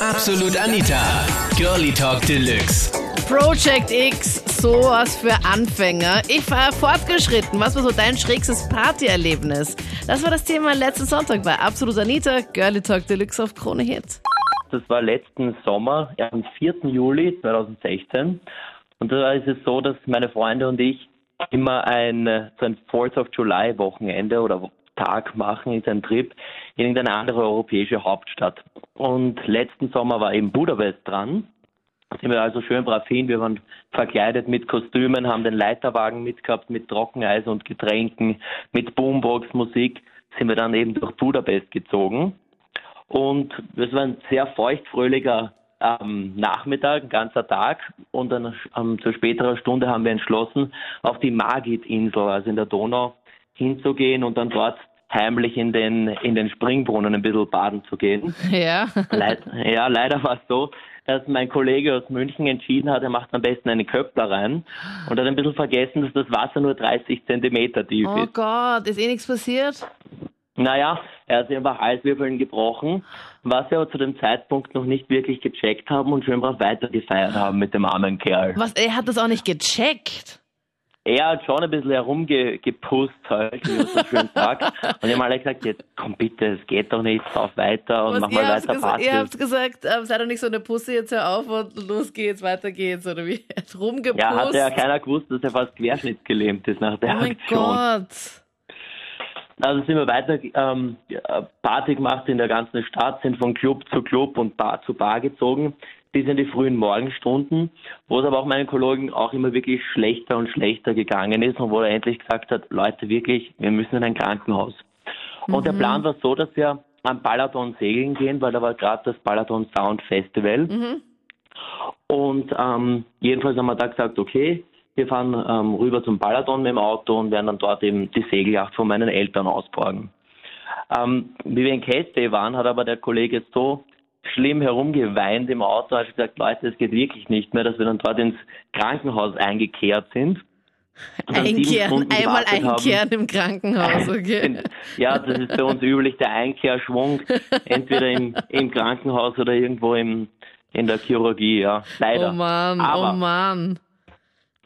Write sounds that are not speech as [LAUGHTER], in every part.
Absolut Anita. Girlie Talk Deluxe. Project X, sowas für Anfänger. Ich war fortgeschritten. Was war so dein schrägstes Partyerlebnis? Das war das Thema letzten Sonntag bei Absolut Anita, Girlie Talk Deluxe auf Krone Hit. Das war letzten Sommer, am 4. Juli 2016. Und da ist es so, dass meine Freunde und ich immer ein, so ein 4th of July Wochenende oder Tag machen, ist ein Trip in irgendeine andere europäische Hauptstadt. Und letzten Sommer war eben Budapest dran. Sind wir also schön brav hin. Wir waren verkleidet mit Kostümen, haben den Leiterwagen mitgehabt mit Trockeneis und Getränken, mit Boombox, Musik. Sind wir dann eben durch Budapest gezogen. Und es war ein sehr feuchtfröhlicher ähm, Nachmittag, ein ganzer Tag. Und dann ähm, zu späterer Stunde haben wir entschlossen, auf die Margit-Insel, also in der Donau, hinzugehen und dann dort heimlich in den, in den Springbrunnen ein bisschen baden zu gehen. [LAUGHS] Ja. Leid, ja, leider war es so, dass mein Kollege aus München entschieden hat, er macht am besten einen Köppler rein und hat ein bisschen vergessen, dass das Wasser nur 30 Zentimeter tief Oh ist. Gott, ist eh nichts passiert? Naja, er hat sich einfach Halswirbeln gebrochen, was wir aber zu dem Zeitpunkt noch nicht wirklich gecheckt haben und schön brav weitergefeiert haben mit dem armen Kerl. Was, er hat das auch nicht gecheckt. Er hat schon ein bisschen herumgepusst halt, wie man so schön sagt. [LAUGHS] Und ich habe alle gesagt, jetzt komm bitte, es geht doch nicht, lauf weiter und Was, mach mal weiter Party. ihr habt gesagt, ähm, sei doch nicht so eine Pusse, jetzt hör auf und los geht's, weiter geht's, oder wie? [LAUGHS] Er hat rumgepusst. Ja, hatte ja keiner gewusst, dass er fast querschnittsgelähmt ist nach der oh mein Aktion. Gott. Also sind wir weiter ähm, Party gemacht in der ganzen Stadt, sind von Club zu Club und Bar zu Bar gezogen, bis in die frühen Morgenstunden, wo es aber auch meinen Kollegen auch immer wirklich schlechter und schlechter gegangen ist und wo er endlich gesagt hat, Leute, wirklich, wir müssen in ein Krankenhaus. Und der Plan war so, dass wir am Balaton segeln gehen, weil da war gerade das Balaton Sound Festival. Und ähm, jedenfalls haben wir da gesagt, okay, wir fahren ähm, rüber zum Balaton mit dem Auto und werden dann dort eben die Segelyacht von meinen Eltern ausborgen. Ähm, wie wir in Castay waren, hat aber der Kollege so schlimm herumgeweint im Auto, hat gesagt, Leute, es geht wirklich nicht mehr, dass wir dann dort ins Krankenhaus eingekehrt sind. Einkehren, einmal haben. einkehren im Krankenhaus, [LAUGHS] okay? Ja, das ist bei uns üblich der Einkehrschwung, [LAUGHS] entweder im, im Krankenhaus oder irgendwo im, in der Chirurgie, ja. Leider. Oh Mann, Aber, oh Mann.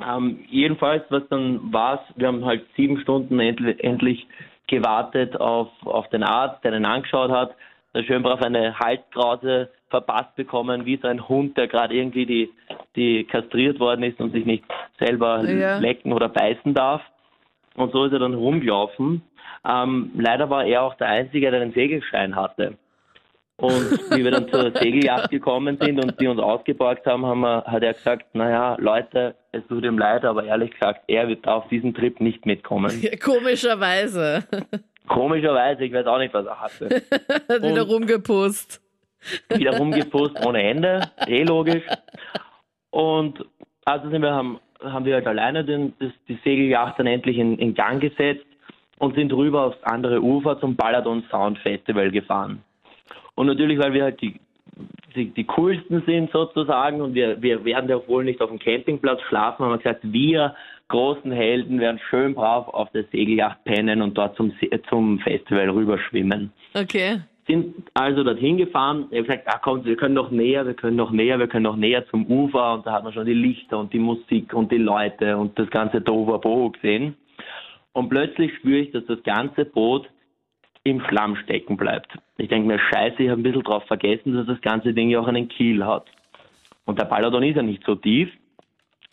ähm, jedenfalls, was dann war, wir haben halt sieben Stunden endlich, endlich gewartet auf, auf den Arzt, der den angeschaut hat, der schön brav eine Halskrause verpasst bekommen, wie so ein Hund, der gerade irgendwie die, die kastriert worden ist und sich nicht selber Ja. lecken oder beißen darf. Und so ist er dann rumgelaufen. Ähm, leider war er auch der Einzige, der den Segelschein hatte. Und wie wir dann zur [LAUGHS] Segelyacht gekommen sind und die uns ausgeborgt haben, haben wir, hat er gesagt, naja, Leute, es tut ihm leid, aber ehrlich gesagt, er wird auf diesen Trip nicht mitkommen. Ja, komischerweise. Komischerweise, ich weiß auch nicht, was er hatte. [LAUGHS] Hat wieder rumgepusst. Wieder rumgepusst ohne Ende, eh logisch. Und also sind wir, haben, haben wir halt alleine den, das, die Segelyacht dann endlich in, in Gang gesetzt und sind rüber aufs andere Ufer zum Balaton Sound Festival gefahren. Und natürlich, weil wir halt die, die, die coolsten sind sozusagen und wir, wir werden ja wohl nicht auf dem Campingplatz schlafen, haben wir gesagt, wir großen Helden werden schön brav auf der Segelyacht pennen und dort zum, zum Festival rüberschwimmen Okay. sind also dorthin gefahren. Er hat gesagt, ah, kommt, wir können noch näher, wir können noch näher, wir können noch näher zum Ufer. Und da hat man schon die Lichter und die Musik und die Leute und das ganze Tohuwabohu gesehen. Und plötzlich spüre ich, dass das ganze Boot im Schlamm stecken bleibt. Ich denke mir, scheiße, ich habe ein bisschen drauf vergessen, dass das ganze Ding ja auch einen Kiel hat. Und der Balaton ist ja nicht so tief.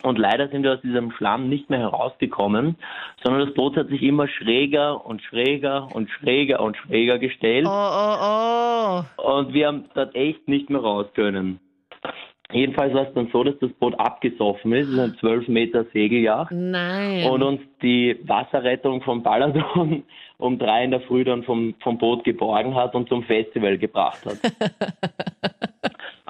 Und leider sind wir aus diesem Schlamm nicht mehr herausgekommen, sondern das Boot hat sich immer schräger und schräger und schräger und schräger gestellt. Oh, oh, oh. Und wir haben dort echt nicht mehr raus können. Jedenfalls war es dann so, dass das Boot abgesoffen ist. Es ist ein 12 Meter Segeljacht. Nein. Und uns die Wasserrettung vom Balaton um drei in der Früh dann vom, vom Boot geborgen hat und zum Festival gebracht hat. [LAUGHS]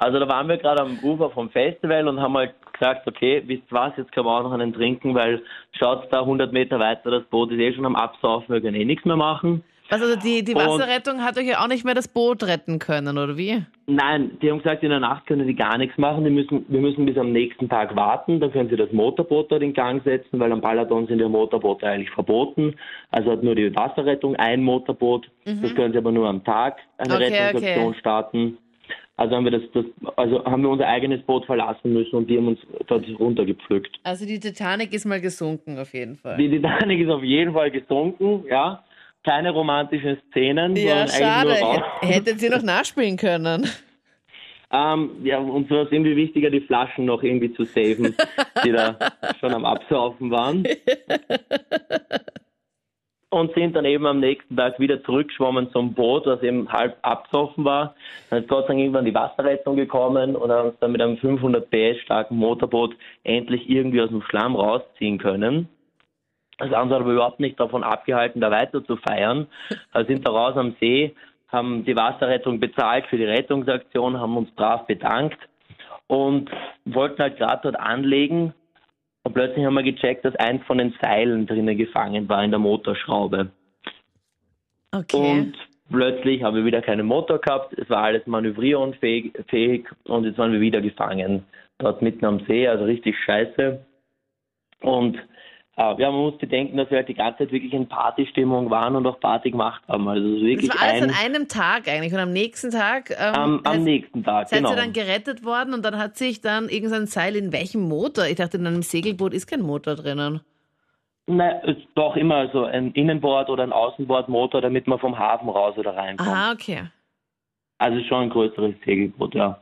also da waren wir gerade am Ufer vom Festival und haben halt gesagt, okay, wisst was, jetzt können wir auch noch einen trinken, weil schaut da 100 Meter weiter, das Boot ist eh schon am Absaufen, wir können eh nichts mehr machen. Also die, die Und- Wasserrettung hat euch ja auch nicht mehr das Boot retten können, oder wie? Nein, die haben gesagt, in der Nacht können die gar nichts machen. Die müssen, wir müssen bis am nächsten Tag warten. Dann können sie das Motorboot dort in Gang setzen, weil am Balaton sind ja Motorboote eigentlich verboten. Also hat nur die Wasserrettung ein Motorboot. Das können sie aber nur am Tag eine Okay, Rettungsaktion okay. starten. Also haben wir das, das, also haben wir unser eigenes Boot verlassen müssen und die haben uns dort runtergepflückt. Also die Titanic ist mal gesunken auf jeden Fall. Die Titanic ist auf jeden Fall gesunken, ja. Keine romantischen Szenen, ja, sondern eigentlich nur schade. Hättet sie noch nachspielen können. [LAUGHS] Ähm, ja, uns war es irgendwie wichtiger, die Flaschen noch irgendwie zu saven, die da [LAUGHS] schon am Absaufen waren. [LAUGHS] Und sind dann eben am nächsten Tag wieder zurückgeschwommen zum Boot, das eben halb abgesoffen war. Dann ist Gott sei Dank irgendwann die Wasserrettung gekommen und haben uns dann mit einem 500 PS starken Motorboot endlich irgendwie aus dem Schlamm rausziehen können. Das andere hat aber überhaupt nicht davon abgehalten, da weiter zu feiern. Wir sind da raus am See, haben die Wasserrettung bezahlt für die Rettungsaktion, haben uns brav bedankt und wollten halt gerade dort anlegen. Und plötzlich haben wir gecheckt, dass eins von den Seilen drinnen gefangen war in der Motorschraube. Okay. Und plötzlich haben wir wieder keinen Motor gehabt, es war alles manövrierunfähig fähig, und jetzt waren wir wieder gefangen. Dort mitten am See, also richtig scheiße. Und ja, man muss bedenken, dass wir halt die ganze Zeit wirklich in Partystimmung waren und auch Party gemacht haben. Also ist das wirklich war alles ein, an einem Tag eigentlich und am nächsten Tag ähm, am, am seid- nächsten Tag, seid genau. ihr dann gerettet worden und dann hat sich dann irgendein Seil in welchem Motor? Ich dachte, in einem Segelboot ist kein Motor drinnen. Nein, doch immer so ein Innenbord oder ein Außenbordmotor, damit man vom Hafen raus oder reinkommt. Aha, okay. Also schon ein größeres Segelboot, ja.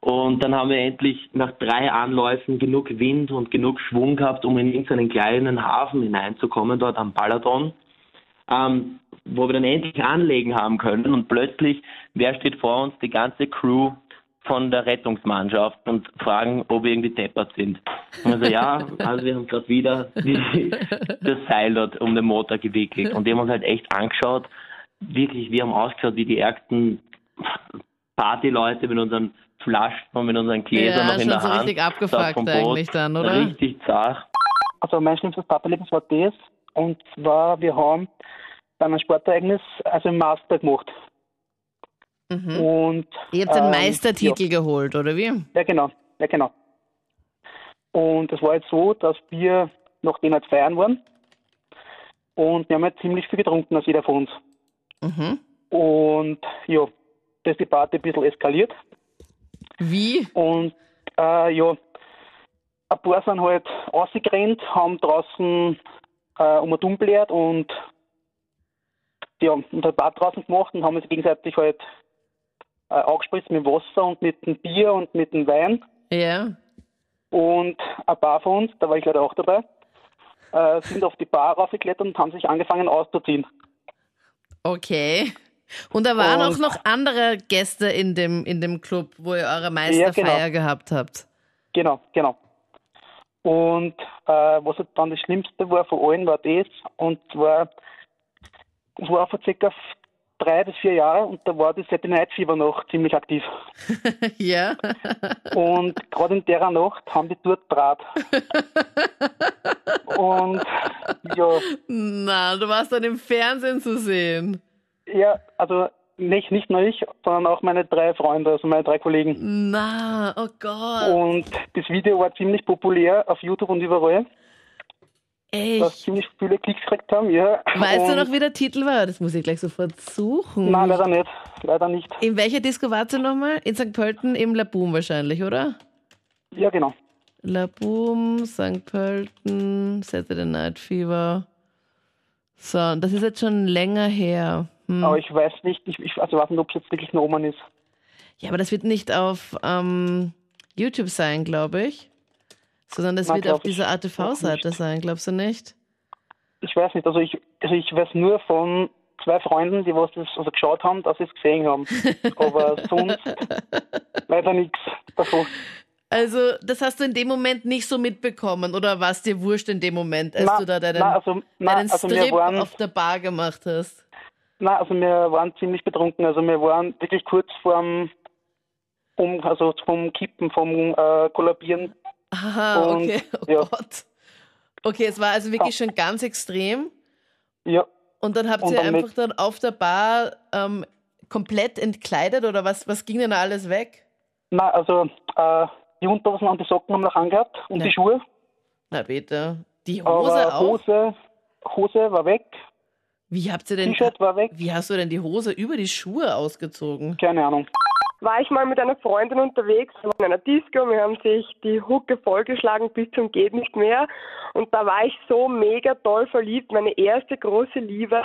Und dann haben wir endlich nach drei Anläufen genug Wind und genug Schwung gehabt, um in irgendeinen kleinen Hafen hineinzukommen, dort am Balaton, ähm, wo wir dann endlich anlegen haben können. Und plötzlich, wer steht vor uns? Die ganze Crew von der Rettungsmannschaft und fragen, ob wir irgendwie deppert sind. Und also ja, also wir haben gerade wieder die, das Seil dort um den Motor gewickelt. Und die haben uns halt echt angeschaut. Wirklich, wir haben ausgeschaut wie die ärgsten Partyleute mit unseren Flaschen und mit unseren Gläsern Ja, noch in der so Hand. richtig abgefuckt vom Boot. eigentlich dann, oder? Richtig zart. Also mein schlimmstes Parterlebnis war das. Und zwar, wir haben bei einem Sportereignis also einen Master gemacht. Mhm. Und Ihr habt den ähm, Meistertitel geholt, oder wie? Ja, genau. Ja, genau. Und es war jetzt so, dass wir nach dem halt feiern waren. Und wir haben halt ziemlich viel getrunken, als jeder von uns. Mhm. Und ja, da ist die Party ein bisschen eskaliert. Wie? Und äh, ja, ein paar sind halt rausgerannt, haben draußen äh, um und umbläht und ja, und ein paar draußen gemacht und haben uns gegenseitig halt äh, angespritzt mit Wasser und mit dem Bier und mit dem Wein. Ja. Und ein paar von uns, da war ich leider auch dabei, äh, sind auf die Bar raufgeklettert und haben sich angefangen auszuziehen. Okay. Und da waren Und- auch noch andere Gäste in dem, in dem Club, wo ihr eure Meisterfeier genau. gehabt habt. Genau, genau. Und äh, was halt dann das Schlimmste war von allen, war das. Und zwar, das war vor circa drei bis vier Jahren und da war das Saturday Night Fever noch ziemlich aktiv. [LAUGHS] ja. Und gerade in der Nacht haben die dort Draht. [LAUGHS] und ja, Na, du warst dann im Fernsehen zu sehen. Ja, also nicht, nicht nur ich, sondern auch meine drei Freunde, also meine drei Kollegen. Na, oh Gott. Und das Video war ziemlich populär auf YouTube und überall, Echt? ziemlich viele Klicks gekriegt haben, ja. Weißt du Und- noch, wie der Titel war? Das muss ich gleich sofort suchen. Nein, leider nicht. Leider nicht. In welcher Disco wart ihr nochmal? In St. Pölten im Laboom wahrscheinlich, oder? Ja, genau. Laboom, St. Pölten, Saturday Night Fever. So, und das ist jetzt schon länger her. Hm. Aber ich weiß nicht, ich, ich also weiß nicht, ob es jetzt wirklich ein Roman ist. Ja, aber das wird nicht auf ähm, YouTube sein, glaube ich. Sondern das Na, wird auf dieser ATV-Seite sein, glaubst du nicht? Ich weiß nicht, also ich, also ich weiß nur von zwei Freunden, die was das also geschaut haben, dass sie es gesehen haben. Aber [LAUGHS] sonst leider nichts davon. Also, das hast du in dem Moment nicht so mitbekommen oder war es dir wurscht in dem Moment, als Na, du da deinen, na, also, na, deinen also Strip waren, auf der Bar gemacht hast? Na, also wir waren ziemlich betrunken. Also wir waren wirklich kurz vorm um, also vom Kippen, vom äh, Kollabieren. Aha, Und, okay. Oh ja. Gott. Okay, es war also wirklich schon ganz extrem. Ja, Und dann habt Und ihr dann einfach mit- dann auf der Bar ähm, komplett entkleidet oder was, was ging denn da alles weg? na, also äh, die Unterhosen und die Socken haben noch angehabt und Ja. die Schuhe. Na bitte. Die Hose aber auch? Hose, Hose war weg, Wie habt ihr denn, T-Shirt war weg, wie hast du denn die Hose über die Schuhe ausgezogen? keine Ahnung. war ich mal mit einer Freundin unterwegs, wir waren in einer Disco, wir haben sich die Hucke vollgeschlagen bis zum geht nicht mehr und da war ich so mega toll verliebt, meine erste große Liebe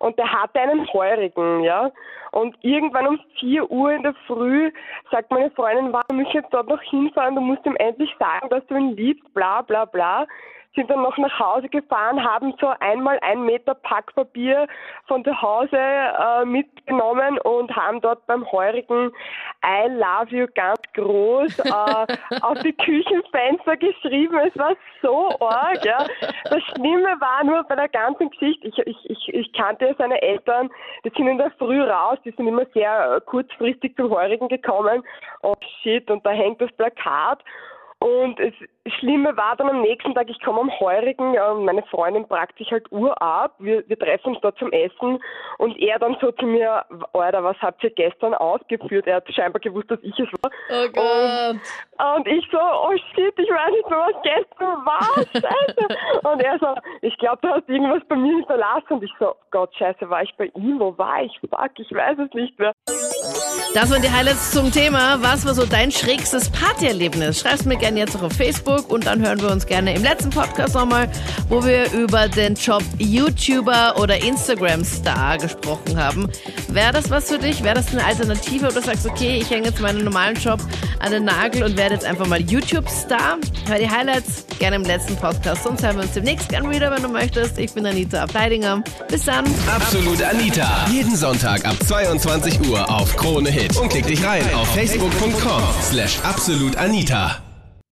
und der hatte einen Heurigen, ja. Und irgendwann um 4 Uhr in der Früh sagt meine Freundin, war, wir müssen jetzt dort noch hinfahren, du musst ihm endlich sagen, dass du ihn liebst, bla bla bla sind dann noch nach Hause gefahren, haben so einmal ein Meter Packpapier von zu Hause äh, mitgenommen und haben dort beim heurigen I love you ganz groß äh, [LAUGHS] auf die Küchenfenster geschrieben. Es war so arg. Ja. Das Schlimme war nur bei der ganzen Geschichte, ich, ich, ich, ich kannte ja seine Eltern, die sind in der Früh raus, die sind immer sehr kurzfristig zum Heurigen gekommen. Oh shit, und da hängt das Plakat. Und das Schlimme war dann am nächsten Tag, ich komme am Heurigen, meine Freundin fragt sich halt Uhr ab, wir, wir treffen uns dort zum Essen und er dann so zu mir, Alter, was habt ihr gestern ausgeführt? Er hat scheinbar gewusst, dass ich es war. Oh Gott. Und, ich so, oh shit, ich weiß nicht mehr, was gestern war, scheiße. [LAUGHS] und er so, ich glaube, du hast irgendwas bei mir hinterlassen. Und ich so, Gott, scheiße, war ich bei ihm? Wo war ich? Fuck, ich weiß es nicht mehr. Das waren die Highlights zum Thema. Was war so dein schrägstes Partyerlebnis? Schreib's mir gerne jetzt auch auf Facebook und dann hören wir uns gerne im letzten Podcast nochmal, wo wir über den Job YouTuber oder Instagram-Star gesprochen haben. Wäre das was für dich? Wäre das eine Alternative oder sagst okay, ich hänge jetzt meinen normalen Job an den Nagel und werde jetzt einfach mal YouTube-Star? Hör die Highlights gerne im letzten Podcast. Sonst hören wir uns demnächst gerne wieder, wenn du möchtest. Ich bin Anita Ableidinger. Bis dann. Absolut Anita. Jeden Sonntag ab 22 Uhr auf Krone Hit. Und klick dich rein auf facebook.com slash absolutanita.